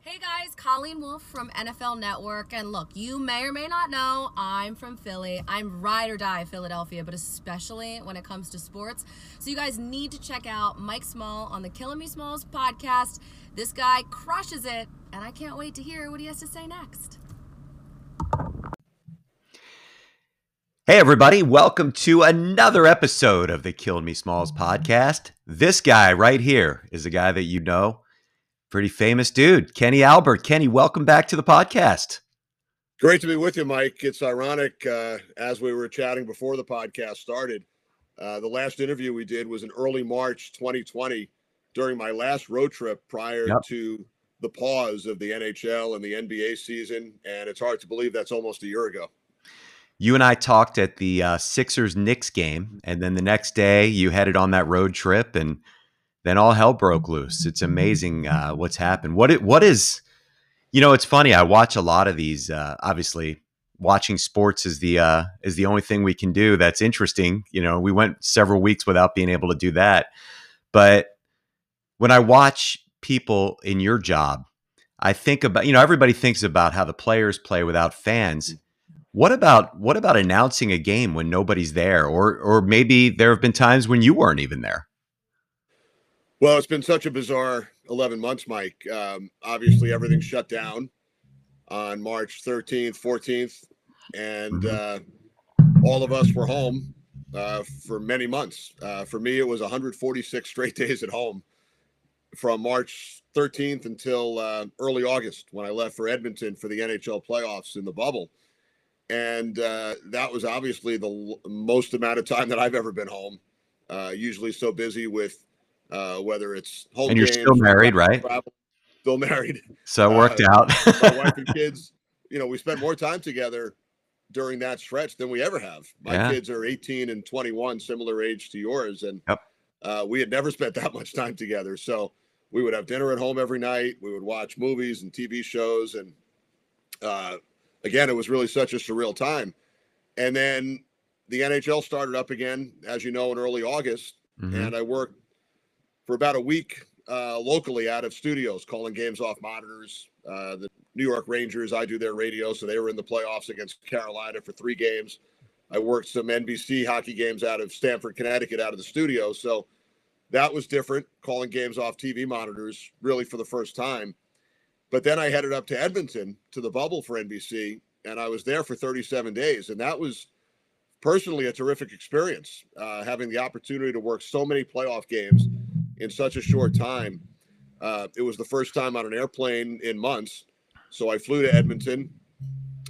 Hey guys, Colleen Wolfe from NFL Network. And look, you may or may not know, I'm from Philly. I'm ride or die Philadelphia, but especially when it comes to sports. So you guys need to check out Mike Small on the Killing Me Smalls podcast. This guy crushes it, and I can't wait to hear what he has to say next. Hey, everybody, welcome to another episode of the Killing Me Smalls podcast. This guy right here is a guy that you know, pretty famous dude, Kenny Albert. Kenny, welcome back to the podcast. Great to be with you, Mike. It's ironic, uh, as we were chatting before the podcast started, uh, the last interview we did was in early March 2020 during my last road trip prior yep. to the pause of the NHL and the NBA season. And it's hard to believe that's almost a year ago you and I talked at the uh, Sixers Knicks game, and then the next day you headed on that road trip, and then all hell broke loose. It's amazing uh, what's happened. What it what is, you know, it's funny. I watch a lot of these. Uh, obviously, watching sports is the uh, is the only thing we can do that's interesting. You know, we went several weeks without being able to do that, but when I watch people in your job, I think about you know everybody thinks about how the players play without fans what about what about announcing a game when nobody's there, or or maybe there have been times when you weren't even there? Well, it's been such a bizarre 11 months, Mike. Um, obviously, everything shut down on March 13th, 14th, and mm-hmm. uh, all of us were home uh, for many months. Uh, for me, it was 146 straight days at home from March 13th until uh, early August when I left for Edmonton for the NHL playoffs in the bubble and uh, that was obviously the l- most amount of time that I've ever been home. Uh, usually so busy with uh, whether it's home. And you're still married, right? Travel, still married. So it worked uh, out. my wife and kids. You know, we spent more time together during that stretch than we ever have. My yeah. kids are 18 and 21, similar age to yours, and yep. Uh, we had never spent that much time together. So we would have dinner at home every night. We would watch movies and TV shows, and uh, again, it was really such a surreal time. And then the NHL started up again, as you know, in early August. Mm-hmm. And I worked for about a week uh, locally out of studios, calling games off monitors. Uh, the New York Rangers, I do their radio, so they were in the playoffs against Carolina for three games. I worked some NBC hockey games out of Stamford, Connecticut, out of the studio. So that was different, calling games off TV monitors, really for the first time. But then I headed up to Edmonton to the bubble for NBC, and I was there for 37 days. And that was personally a terrific experience, uh, having the opportunity to work so many playoff games in such a short time. Uh, it was the first time on an airplane in months. So I flew to Edmonton,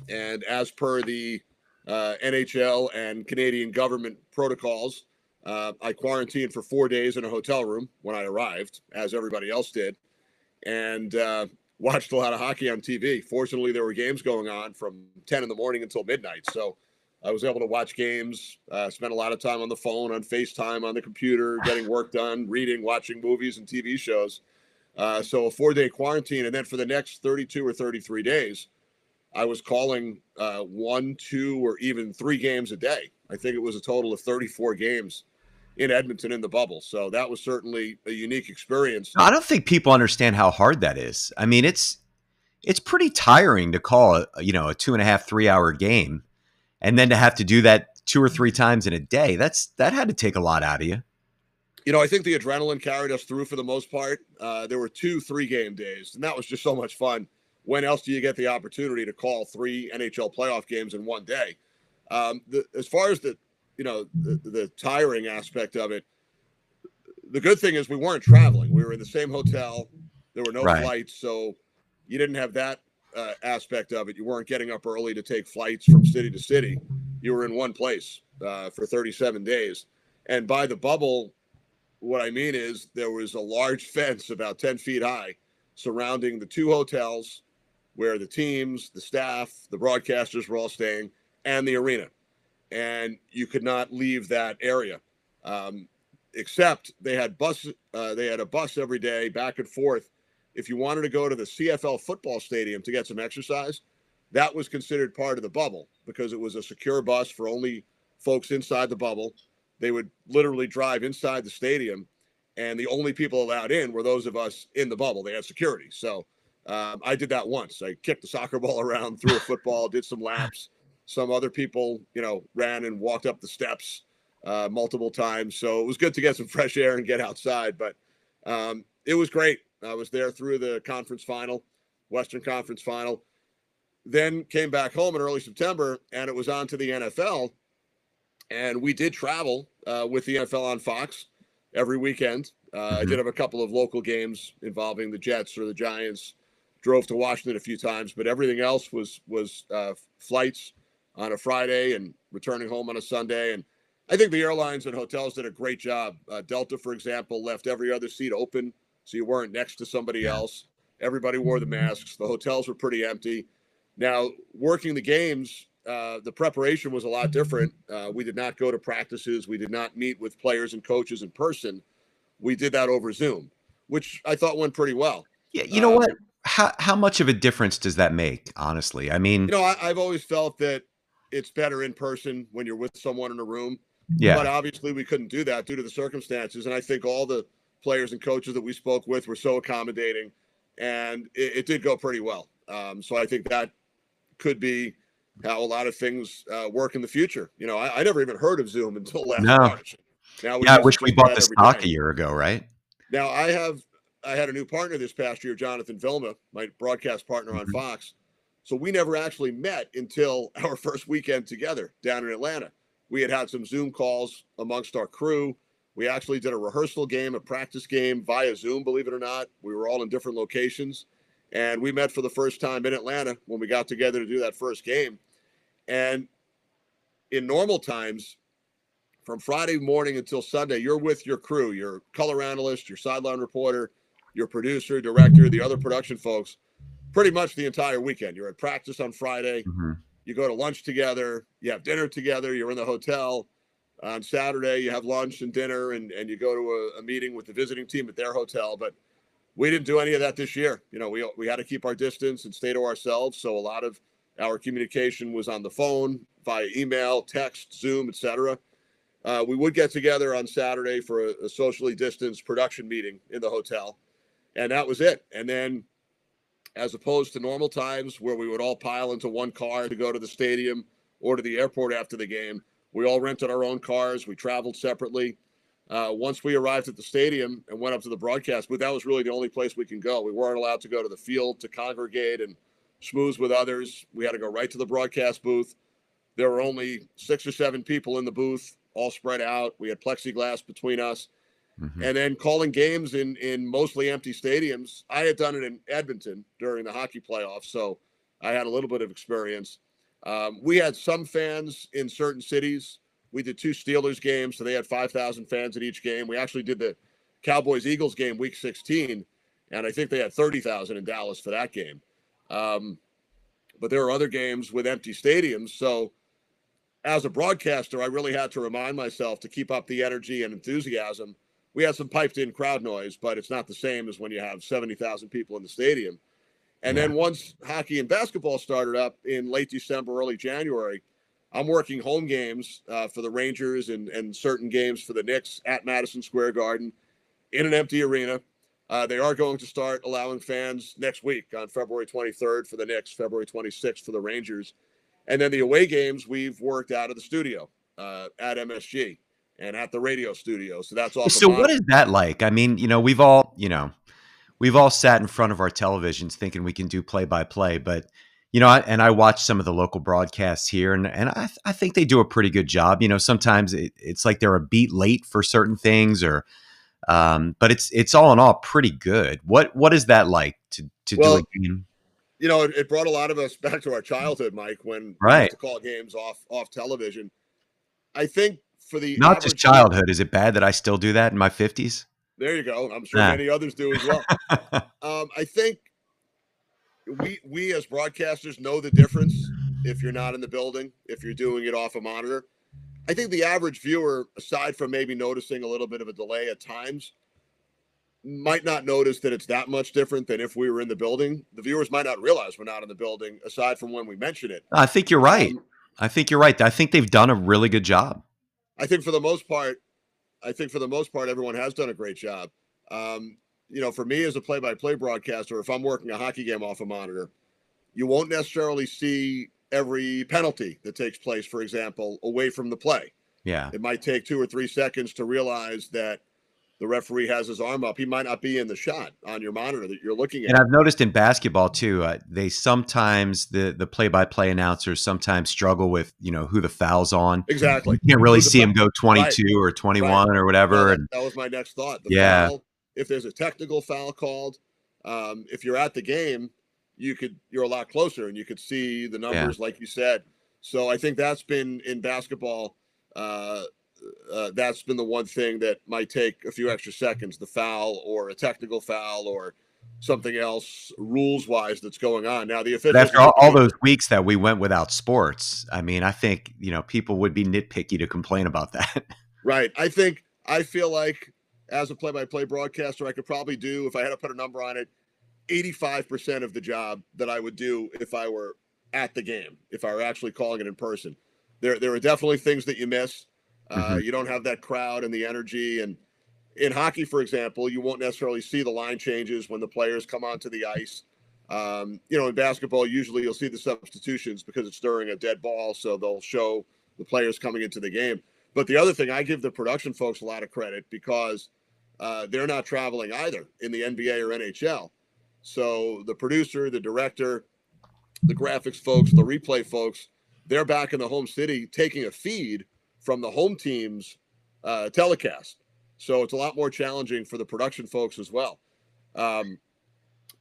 and as per the uh, NHL and Canadian government protocols, uh, I quarantined for four days in a hotel room when I arrived, as everybody else did. And uh, watched a lot of hockey on TV. Fortunately, there were games going on from 10 in the morning until midnight. So I was able to watch games, uh, spend a lot of time on the phone, on FaceTime, on the computer, getting work done, reading, watching movies and TV shows. Uh, so a four day quarantine. And then for the next 32 or 33 days, I was calling uh, one, two, or even three games a day. I think it was a total of 34 games in Edmonton in the bubble. So that was certainly a unique experience. I don't think people understand how hard that is. I mean, it's it's pretty tiring to call a you know a two and a half three hour game, and then to have to do that two or three times in a day. That's that had to take a lot out of you. You know, I think the adrenaline carried us through for the most part. Uh, there were two three game days, and that was just so much fun. When else do you get the opportunity to call three NHL playoff games in one day? Um, the, as far as the you know the, the tiring aspect of it. The good thing is we weren't traveling. We were in the same hotel. There were no right. flights, so you didn't have that uh, aspect of it. You weren't getting up early to take flights from city to city. You were in one place uh, for 37 days. And by the bubble, what I mean is there was a large fence about 10 feet high surrounding the two hotels where the teams, the staff, the broadcasters were all staying, and the arena and you could not leave that area. Um, except they had bus, uh, they had a bus every day back and forth. If you wanted to go to the CFL football stadium to get some exercise, that was considered part of the bubble because it was a secure bus for only folks inside the bubble. They would literally drive inside the stadium, and the only people allowed in were those of us in the bubble. They had security, so um, I did that once. I kicked the soccer ball around, threw a football, did some laps. Some other people, you know, ran and walked up the steps uh, multiple times. So it was good to get some fresh air and get outside. But um, it was great. I was there through the conference final, Western Conference final. Then came back home in early September, and it was on to the NFL. And we did travel uh, with the NFL on Fox every weekend. Uh, mm-hmm. I did have a couple of local games involving the Jets or the Giants. Drove to Washington a few times, but everything else was was uh, flights on a Friday and returning home on a Sunday. And I think the airlines and hotels did a great job. Uh, Delta, for example, left every other seat open so you weren't next to somebody else. Everybody wore the masks. The hotels were pretty empty. Now, working the games, uh, the preparation was a lot different. Uh, we did not go to practices. We did not meet with players and coaches in person. We did that over Zoom, which I thought went pretty well. Yeah, you know uh, what? How how much of a difference does that make? Honestly, I mean, you know, I, I've always felt that it's better in person when you're with someone in a room. Yeah. But obviously, we couldn't do that due to the circumstances. And I think all the players and coaches that we spoke with were so accommodating, and it, it did go pretty well. Um, so I think that could be how a lot of things uh, work in the future. You know, I, I, never even heard of Zoom until last no. March. Now, yeah, I wish we bought the stock a year ago, right? Now I have I had a new partner this past year, Jonathan Vilma, my broadcast partner on mm-hmm. Fox. So we never actually met until our first weekend together down in Atlanta. We had had some Zoom calls amongst our crew. We actually did a rehearsal game, a practice game via Zoom, believe it or not. We were all in different locations. And we met for the first time in Atlanta when we got together to do that first game. And in normal times, from Friday morning until Sunday, you're with your crew, your color analyst, your sideline reporter, your producer, director, the other production folks, pretty much the entire weekend. You're at practice on Friday. Mm-hmm. You go to lunch together. You have dinner together. You're in the hotel. On Saturday, you have lunch and dinner, and, and you go to a, a meeting with the visiting team at their hotel. But we didn't do any of that this year. You know, we, we had to keep our distance and stay to ourselves. So a lot of our communication was on the phone, via email, text, Zoom, etc. Uh, we would get together on Saturday for a, a socially distanced production meeting in the hotel and that was it. And then, as opposed to normal times where we would all pile into one car to go to the stadium or to the airport after the game, we all rented our own cars. We traveled separately. Uh, once we arrived at the stadium and went up to the broadcast booth, that was really the only place we can go. We weren't allowed to go to the field to congregate and schmooze with others. We had to go right to the broadcast booth. There were only six or seven people in the booth, all spread out. We had plexiglass between us. Mm-hmm. And then calling games in in mostly empty stadiums. I had done it in Edmonton during the hockey playoffs, so I had a little bit of experience. Um, we had some fans in certain cities. We did two Steelers games, so they had 5,000 fans at each game. We actually did the Cowboys Eagles game week 16, and I think they had 30,000 in Dallas for that game. Um, but there were other games with empty stadiums. So, as a broadcaster, I really had to remind myself to keep up the energy and enthusiasm we had some piped in crowd noise, but it's not the same as when you have 70,000 people in the stadium. And yeah. then once hockey and basketball started up in late December, early January, I'm working home games uh, for the Rangers and, and certain games for the Knicks at Madison Square Garden in an empty arena. Uh, they are going to start allowing fans next week on February 23rd for the Knicks, February 26th for the Rangers. And then the away games we've worked out of the studio uh, at MSG and at the radio studio. So that's all. So what is that like? I mean, you know, we've all, you know, we've all sat in front of our televisions thinking we can do play by play, but you know, I, and I watch some of the local broadcasts here, and and I, I think they do a pretty good job. You know, sometimes it, it's like they're a beat late for certain things, or um, but it's it's all in all pretty good. What what is that like to to well, do a game? You know, it, it, brought a lot of us back to our childhood, Mike, when right to call games off off television. I think for the not just childhood. Is it bad that I still do that in my fifties? There you go. I'm sure nah. many others do as well. um, I think we we as broadcasters know the difference if you're not in the building, if you're doing it off a monitor. I think the average viewer, aside from maybe noticing a little bit of a delay at times, might not notice that it's that much different than if we were in the building. The viewers might not realize we're not in the building, aside from when we mention it. I think you're right. Um, I think you're right. I think they've done a really good job. I think for the most part, I think for the most part, everyone has done a great job. Um, you know, for me as a play-by-play broadcaster, if I'm working a hockey game off a monitor, you won't necessarily see every penalty that takes place, for example, away from the play. Yeah. It might take two or three seconds to realize that the referee has his arm up. He might not be in the shot on your monitor that you're looking at. And I've noticed in basketball too, uh, they sometimes the the play by play announcers sometimes struggle with you know who the fouls on. Exactly. You can't really see him go 22 right. or 21 right. or whatever. that, that, was my next thought. The yeah. Foul, if there's a technical foul called, um, if you're at the game, you could you're a lot closer and you could see the numbers yeah. like you said. So I think that's been in basketball. Uh, uh, that's been the one thing that might take a few extra seconds the foul or a technical foul or something else rules wise that's going on. Now the official after all, all, those weeks that we went without sports i mean i think you know people would be nitpicky to complain about that. Right. I think i feel like as a play-by-play broadcaster i could probably do if i had to put a number on it 85% of the job that i would do if i were at the game if i were actually calling it in person. There there are definitely things that you miss uh, mm-hmm. You don't have that crowd and the energy. And in hockey, for example, you won't necessarily see the line changes when the players come onto the ice. Um, you know, in basketball, usually you'll see the substitutions because it's during a dead ball, so they'll show the players coming into the game. But the other thing, I give the production folks a lot of credit because uh, they're not traveling either in the NBA or NHL. So the producer, the director, the graphics folks, the replay folks, they're back in the home city taking a feed from the home team's uh, telecast. So it's a lot more challenging for the production folks as well. Um,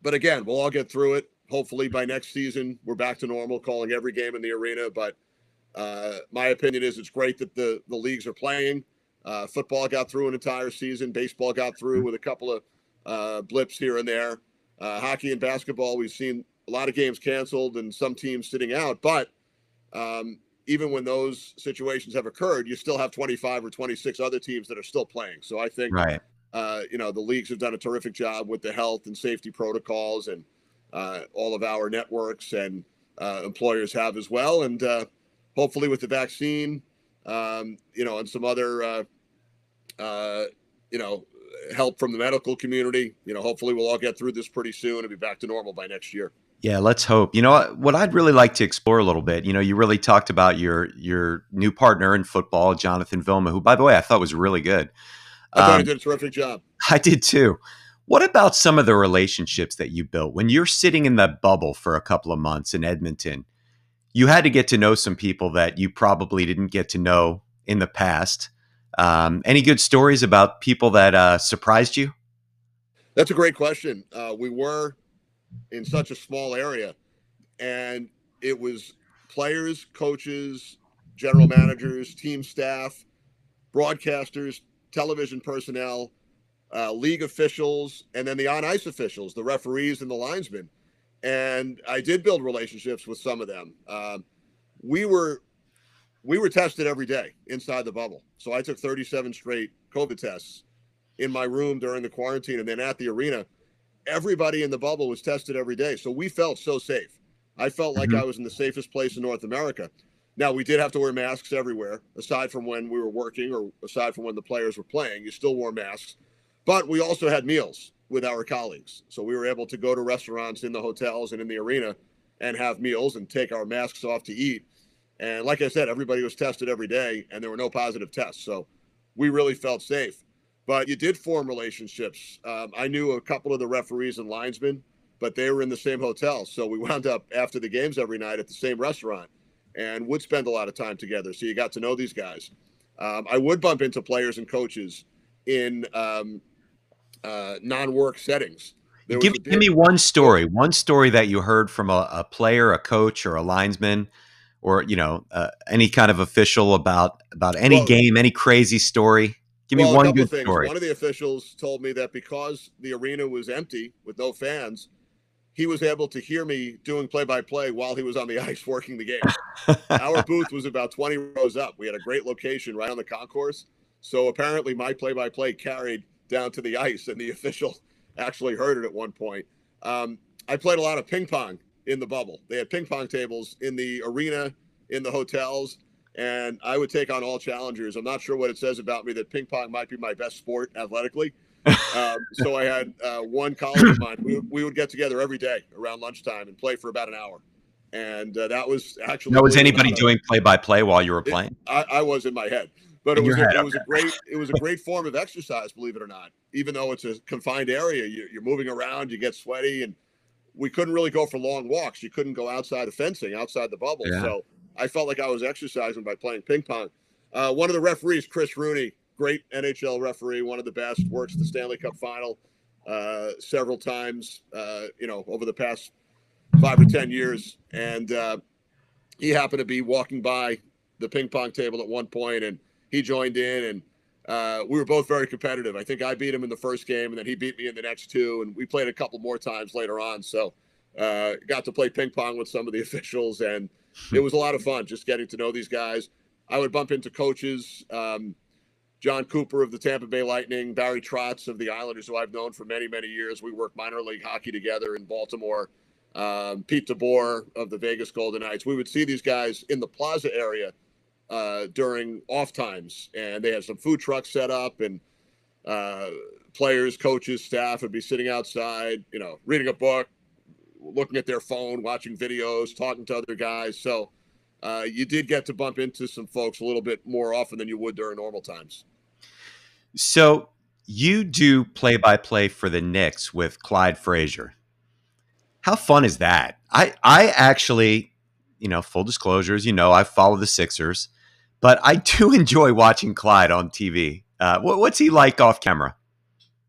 but again, we'll all get through it. Hopefully by next season, we're back to normal, calling every game in the arena. But uh, my opinion is it's great that the, the leagues are playing. Uh, football got through an entire season. Baseball got through with a couple of uh, blips here and there. Uh, hockey and basketball, we've seen a lot of games canceled and some teams sitting out. But um, even when those situations have occurred, you still have 25 or 26 other teams that are still playing. So I think, right. uh, you know, the leagues have done a terrific job with the health and safety protocols, and uh, all of our networks and uh, employers have as well. And uh, hopefully, with the vaccine, um, you know, and some other, uh, uh, you know, help from the medical community, you know, hopefully we'll all get through this pretty soon and be back to normal by next year. Yeah, let's hope. You know what I'd really like to explore a little bit. You know, you really talked about your your new partner in football, Jonathan Vilma, who, by the way, I thought was really good. I thought um, he did a terrific job. I did too. What about some of the relationships that you built when you're sitting in that bubble for a couple of months in Edmonton? You had to get to know some people that you probably didn't get to know in the past. Um, any good stories about people that uh, surprised you? That's a great question. Uh, we were in such a small area. And it was players, coaches, general managers, team staff, broadcasters, television personnel, uh, league officials, and then the on ice officials, the referees and the linesmen. And I did build relationships with some of them. Um, we were we were tested every day inside the bubble. So I took 37 straight COVID tests in my room during the quarantine, and then at the arena everybody in the bubble was tested every day. So we felt so safe. I felt like mm-hmm. I was in the safest place in North America. Now we did have to wear masks everywhere, aside from when we were working or aside from when the players were playing. You still wore masks, but we also had meals with our colleagues. So we were able to go to restaurants in the hotels and in the arena and have meals and take our masks off to eat. And like I said, everybody was tested every day and there were no positive tests. So we really felt safe but you did form relationships. Um, I knew a couple of the referees and linesmen, but they were in the same hotel. So we wound up after the games every night at the same restaurant and would spend a lot of time together. So you got to know these guys. Um, I would bump into players and coaches in um, uh, non work settings. Give, give, me one story, one story that you heard from a, a player, a coach, or a linesman or you know uh, any kind of official about about any well, game any crazy story Give well, me one good things. story. One of the officials told me that because the arena was empty with no fans, he was able to hear me doing play by play while he was on the ice working the game. Our booth was about 20 rows up. We had a great location right on the concourse. So apparently my play by play carried down to the ice, and the official actually heard it at one point. Um, I played a lot of ping pong in the bubble. They had ping pong tables in the arena, in the hotels. And I would take on all challengers. I'm not sure what it says about me that ping pong might be my best sport athletically. um, so I had uh, one colleague of mine. We, we would get together every day around lunchtime and play for about an hour, and uh, that was actually. Now, was anybody doing play by play while you were playing? It, I, I, was in my head, but in it was a, head, it okay. was a great it was a great form of exercise. Believe it or not, even though it's a confined area, you, you're moving around, you get sweaty, and we couldn't really go for long walks. You couldn't go outside the fencing, outside the bubble. Yeah. So I felt like I was exercising by playing ping pong. Uh, one of the referees, Chris Rooney, great NHL referee, one of the best, works the Stanley Cup final uh, several times, uh, you know, over the past five or 10 years. And uh, he happened to be walking by the ping pong table at one point and he joined in and uh, we were both very competitive. I think I beat him in the first game, and then he beat me in the next two, and we played a couple more times later on. So, uh, got to play ping pong with some of the officials, and it was a lot of fun just getting to know these guys. I would bump into coaches, um, Jon Cooper of the Tampa Bay Lightning, Barry Trotz of the Islanders, who I've known for many, many years. We worked minor league hockey together in Baltimore. Um, Pete DeBoer of the Vegas Golden Knights. We would see these guys in the plaza area uh, during off times, and they had some food trucks set up, and uh, players, coaches, staff would be sitting outside, you know, reading a book, looking at their phone, watching videos, talking to other guys. So uh, you did get to bump into some folks a little bit more often than you would during normal times. So you do play by play for the Knicks with Clyde Frazier. How fun is that? I I actually, you know, full disclosure, as you know, I follow the Sixers, but I do enjoy watching Clyde on TV. Uh, what, what's he like off camera?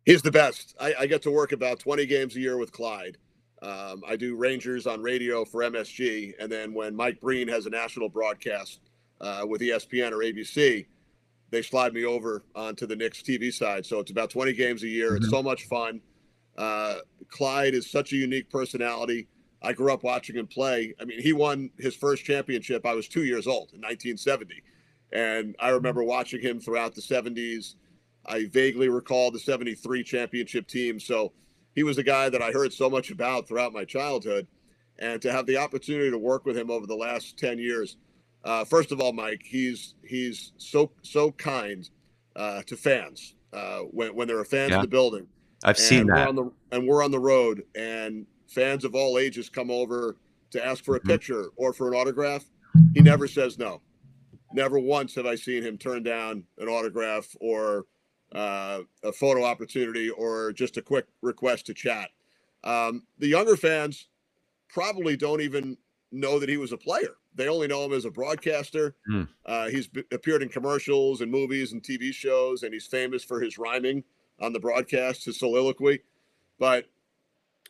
He's the best. I, I, get to work about 20 games a year with Clyde. Um, I do Rangers on radio for MSG, and then when Mike Breen has a national broadcast uh, with ESPN or ABC, they slide me over onto the Knicks TV side. So it's about 20 games a year. Mm-hmm. It's so much fun. Uh, Clyde is such a unique personality. I grew up watching him play. I mean, he won his first championship. I was two years old in 1970. And I remember watching him throughout the 70s. I vaguely recall the 73 championship team. So he was a guy that I heard so much about throughout my childhood. And to have the opportunity to work with him over the last 10 years, uh, first of all, Mike, he's he's so so kind uh, to fans uh, when when there are fans yeah. in the building. I've and seen that. The, and we're on the road, and fans of all ages come over to ask for a mm-hmm. picture or for an autograph. He never says no. Never once have I seen him turn down an autograph or uh, a photo opportunity or just a quick request to chat. Um, the younger fans probably don't even know that he was a player. They only know him as a broadcaster. Mm. Uh, he's b- appeared in commercials and movies and TV shows, and he's famous for his rhyming on the broadcast, his soliloquy. But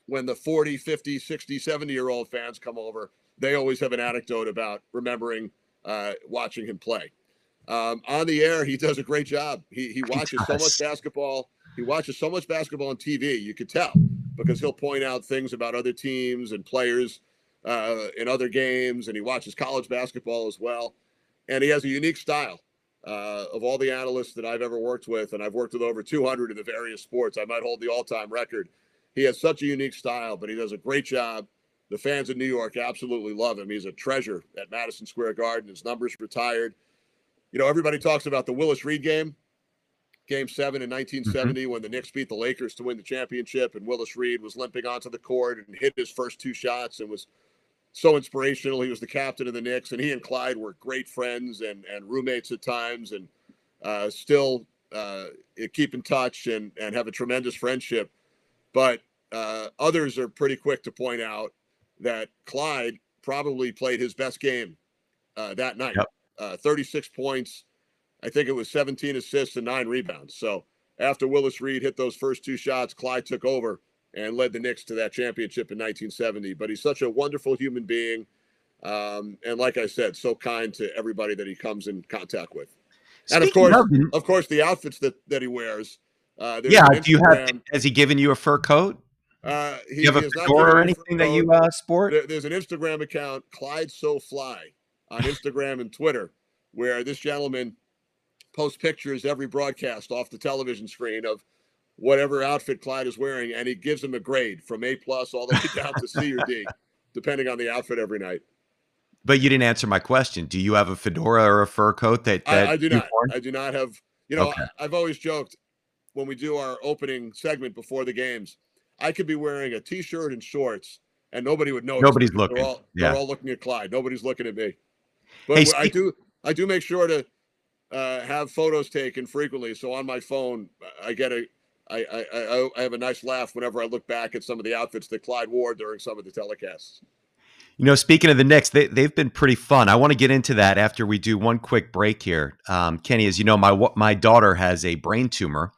when the 40, 50, 60, 70 year old fans come over, they always have an anecdote about remembering uh, watching him play. Um, on the air, he does a great job. He, he watches he so much basketball. He watches so much basketball on TV. You could tell because he'll point out things about other teams and players uh, in other games, and he watches college basketball as well. And he has a unique style. Uh, of all the analysts that I've ever worked with, and I've worked with over 200 in the various sports, I might hold the all-time record. He has such a unique style, but he does a great job the fans in New York absolutely love him. He's a treasure at Madison Square Garden. His numbers retired. You know, everybody talks about the Willis Reed game, game seven in 1970, mm-hmm. when the Knicks beat the Lakers to win the championship, and Willis Reed was limping onto the court and hit his first two shots and was so inspirational. He was the captain of the Knicks, and he and Clyde were great friends and, and roommates at times, and uh, still uh, keep in touch and, and have a tremendous friendship. But uh, others are pretty quick to point out that Clyde probably played his best game uh, that night. Yep. Uh, 36 points. I think it was 17 assists and nine rebounds. So after Willis Reed hit those first two shots, Clyde took over and led the Knicks to that championship in 1970. But he's such a wonderful human being. Um, and like I said, so kind to everybody that he comes in contact with. Speaking and of course, of, of course, the outfits that, that he wears. Uh, yeah, do you have? Has he given you a fur coat? Uh, he, you have a fedora or anything that you uh, sport? There, there's an Instagram account, Clyde So Fly, on Instagram and Twitter, where this gentleman posts pictures every broadcast off the television screen of whatever outfit Clyde is wearing, and he gives him a grade from A plus all the way down to C or D, depending on the outfit every night. But you didn't answer my question. Do you have a fedora or a fur coat that, that I, I do not? Worn? I do not have. You know, okay. I, I've always joked when we do our opening segment before the games, I could be wearing a t-shirt and shorts, and nobody would know. Nobody's looking. They're all, yeah. they're all looking at Clyde. Nobody's looking at me. But hey, I do. I do make sure to uh, have photos taken frequently. So on my phone, I get a. I, I, I have a nice laugh whenever I look back at some of the outfits that Clyde wore during some of the telecasts. You know, speaking of the Knicks, they, they've been pretty fun. I want to get into that after we do one quick break here. Um, Kenny, as you know, my my daughter has a brain tumor.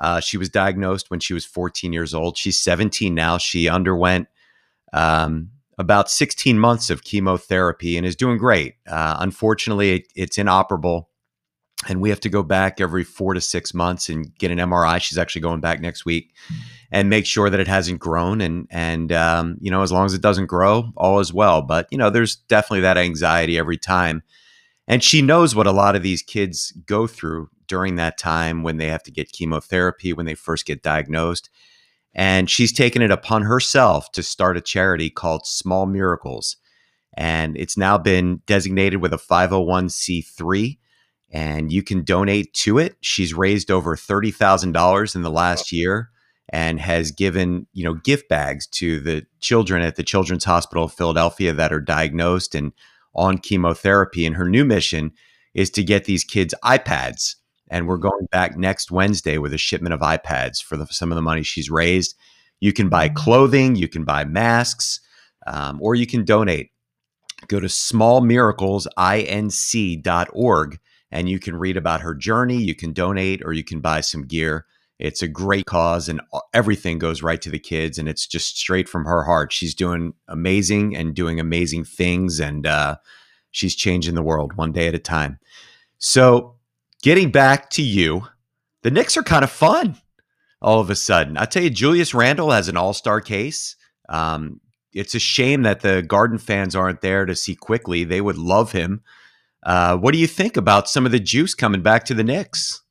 Uh, she was diagnosed when she was 14 years old. She's 17 now. She underwent um, about 16 months of chemotherapy and is doing great. Uh, unfortunately, it, it's inoperable, and we have to go back every four to six months and get an MRI. She's actually going back next week and make sure that it hasn't grown. And and um, you know, as long as it doesn't grow, all is well. But you know, there's definitely that anxiety every time. And she knows what a lot of these kids go through during that time when they have to get chemotherapy, when they first get diagnosed. And she's taken it upon herself to start a charity called Small Miracles. And it's now been designated with a 501c3 and you can donate to it. She's raised over $30,000 in the last year and has given, you know, gift bags to the children at the Children's Hospital of Philadelphia that are diagnosed and on chemotherapy. And her new mission is to get these kids iPads and we're going back next Wednesday with a shipment of iPads for the, some of the money she's raised. You can buy clothing, you can buy masks, um, or you can donate. Go to smallmiraclesinc.org and you can read about her journey. You can donate or you can buy some gear. It's a great cause and everything goes right to the kids and it's just straight from her heart. She's doing amazing and doing amazing things and uh, she's changing the world one day at a time. So getting back to you, the Knicks are kind of fun all of a sudden. I tell you, Julius Randle has an all star case. Um, it's a shame that the Garden fans aren't there to see Quickley. They would love him. Uh, what do you think about some of the juice coming back to the Knicks?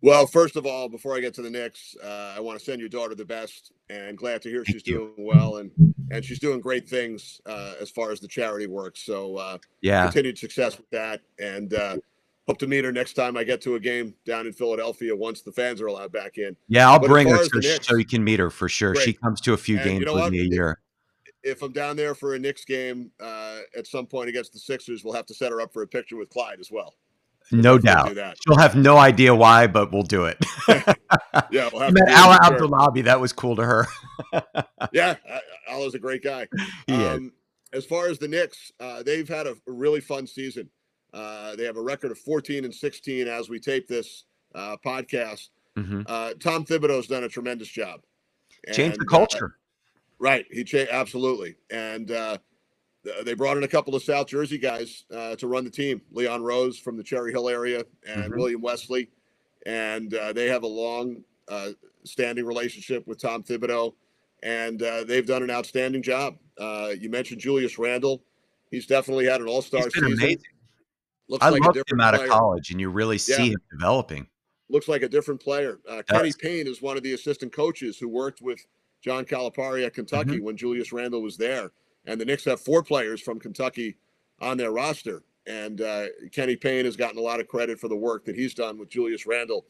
Well, first of all, before I get to the Knicks, uh, I want to send your daughter the best, and glad to hear she's doing well, and and she's doing great things uh, as far as the charity works. So uh, yeah, continued success with that, and uh, hope to meet her next time I get to a game down in Philadelphia once the fans are allowed back in. Yeah, I'll but bring her so, Knicks, so, you can meet her for sure. Great. She comes to a few and games you know with me a year. If I'm down there for a Knicks game uh, at some point against the Sixers, we'll have to set her up for a picture with Clyde as well. We'll no doubt. She'll have no idea why, but we'll do it. yeah, we'll have met Alaa Abdelnaby. That was cool to her. yeah, Al is a great guy. Um, as far as the Knicks, uh, they've had a really fun season. Uh, they have a record of 14 and 16 as we tape this uh, podcast. Mm-hmm. Uh, Tom Thibodeau's done a tremendous job. Change the uh, culture. right. He changed absolutely. And uh, they brought in a couple of South Jersey guys uh, to run the team Leon Rose from the Cherry Hill area and mm-hmm. William Wesley. And they have a long standing relationship with Tom Thibodeau. And they've done an outstanding job. you mentioned Julius Randle. He's definitely had an all star season. Amazing Looks I like loved him out player. of college, and you really see yeah. him developing. Looks like a different player. Uh, Kenny Payne is one of the assistant coaches who worked with John Calipari at Kentucky mm-hmm. when Julius Randle was there. And the Knicks have four players from Kentucky on their roster. And uh, Kenny Payne has gotten a lot of credit for the work that he's done with Julius Randle.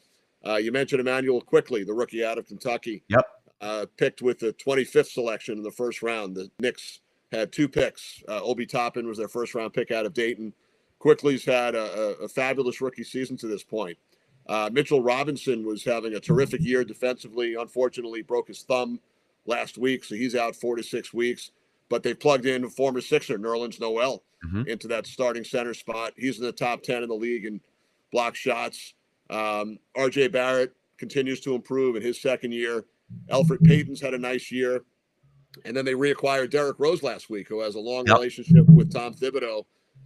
Uh, you mentioned Immanuel Quickley, the rookie out of Kentucky. Yep. Uh, picked with the 25th selection in the first round. The Knicks had two picks. Uh, Obi Toppin was their first round pick out of Dayton. Quickley's had a, a, fabulous rookie season to this point. Uh, Mitchell Robinson was having a terrific year defensively. Unfortunately, broke his thumb last week, so he's out four to six weeks. But they plugged in former Sixer Nerlens Noel mm-hmm. into that starting center spot. He's in the top ten in the league in block shots. Um, R.J. Barrett continues to improve in his second year. Elfrid Payton's had a nice year, and then they reacquired Derrick Rose last week, who has a long yep. relationship with Tom Thibodeau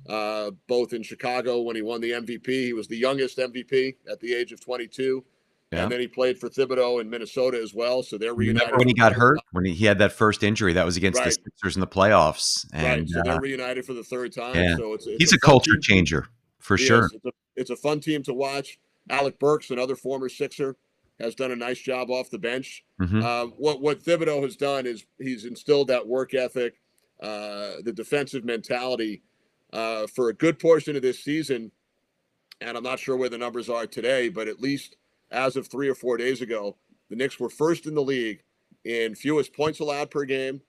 uh, both in Chicago when he won the MVP. He was the youngest MVP at the age of 22. Yeah. And then he played for Thibodeau in Minnesota as well. So they're reunited. Remember when he got hurt, when he, had that first injury, that was against right. the Sixers in the playoffs. And, right. So uh, they're reunited for the third time. Yeah. So it's, it's he's a, a culture team. changer for he sure. It's a, it's a, fun team to watch. Alec Burks, another former Sixer, has done a nice job off the bench. Mm-hmm. Uh, what what Thibodeau has done is he's instilled that work ethic uh, the defensive mentality uh, for a good portion of this season. And I'm not sure where the numbers are today, but at least as of three or four days ago, the Knicks were first in the league in fewest points allowed per game,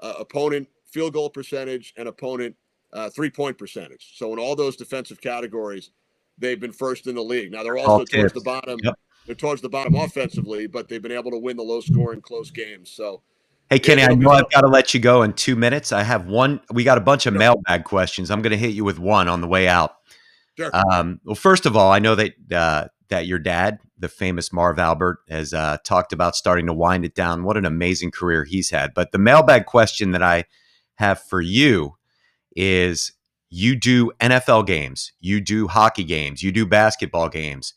uh, opponent field goal percentage, and opponent uh, three point percentage. So in all those defensive categories, they've been first in the league. Now they're also towards the bottom. Yep. They're towards the bottom offensively, but they've been able to win the low scoring close games. So Hey Kenny, I know I've got to let you go in two minutes. I have one. We got a bunch of sure. mailbag questions. I'm going to hit you with one on the way out. Sure. Um, well, first of all, I know that uh, that your dad, the famous Marv Albert, has uh, talked about starting to wind it down. What an amazing career he's had. But the mailbag question that I have for you is: You do NFL games, you do hockey games, you do basketball games.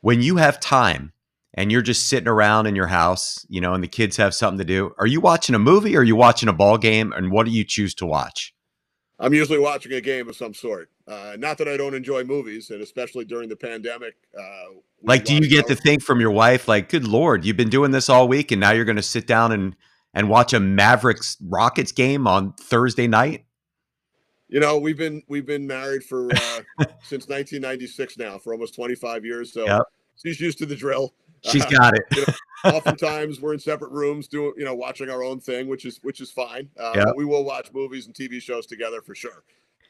When you have time and you're just sitting around in your house, you know, and the kids have something to do, are you watching a movie or are you watching a ball game? And what do you choose to watch? I'm usually watching a game of some sort. Uh, not that I don't enjoy movies, and especially during the pandemic. Uh, like, do you get to think from your wife, like, "Good Lord, you've been doing this all week, and now you're going to sit down and and watch a Mavericks Rockets game on Thursday night"? You know, we've been we've been married for uh, since 1996 now, for almost 25 years. So yep. she's used to the drill. She's got it. you know, oftentimes we're in separate rooms doing, you know, watching our own thing, which is which is fine. Uh. We will watch movies and TV shows together for sure.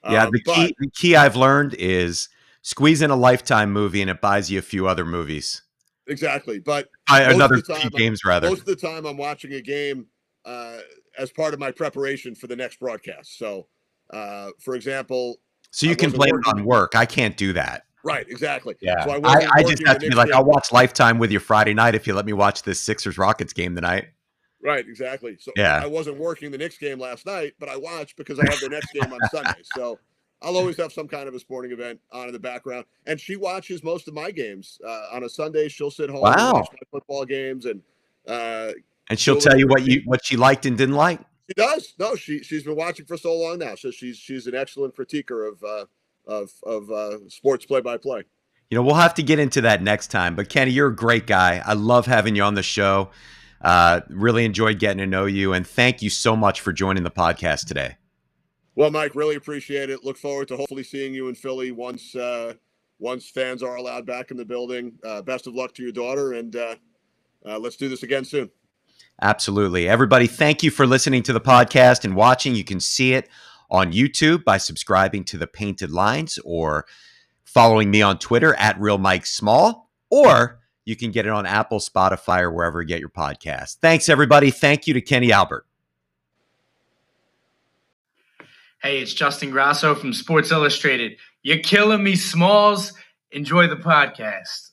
Yeah, um, the but, key the key I've learned is squeeze in a lifetime movie and it buys you a few other movies. Exactly, but I, another time, games rather. Most of the time, I'm watching a game uh, as part of my preparation for the next broadcast. So, uh, for example, so you I can blame it on work. I can't do that. Right, exactly. Yeah, so I, I, I just have to be like. I'll watch Lifetime with you Friday night if you let me watch this Sixers Rockets game tonight. Right, exactly. So yeah. I wasn't working the Knicks game last night, but I watched because I have the next game on Sunday. So I'll always have some kind of a sporting event on in the background. And she watches most of my games uh, on a Sunday. She'll sit home wow. and watch my football games, and uh, and she'll tell you what you what she liked and didn't like. She does. No, she she's been watching for so long now, so she's she's an excellent critiquer of uh, of of uh, sports play by play. You know, we'll have to get into that next time. But Kenny, you're a great guy. I love having you on the show. Uh, really enjoyed getting to know you, and thank you so much for joining the podcast today. Well, Mike, really appreciate it. Look forward to hopefully seeing you in Philly once uh, once fans are allowed back in the building. Uh, best of luck to your daughter, and uh, uh, let's do this again soon. Absolutely, everybody. Thank you for listening to the podcast and watching. You can see it on YouTube by subscribing to the Painted Lines or following me on Twitter at Real Mike Small, or you can get it on Apple, Spotify, or wherever you get your podcast. Thanks, everybody. Thank you to Kenny Albert. Hey, it's Justin Grasso from Sports Illustrated. You're killing me, Smalls. Enjoy the podcast.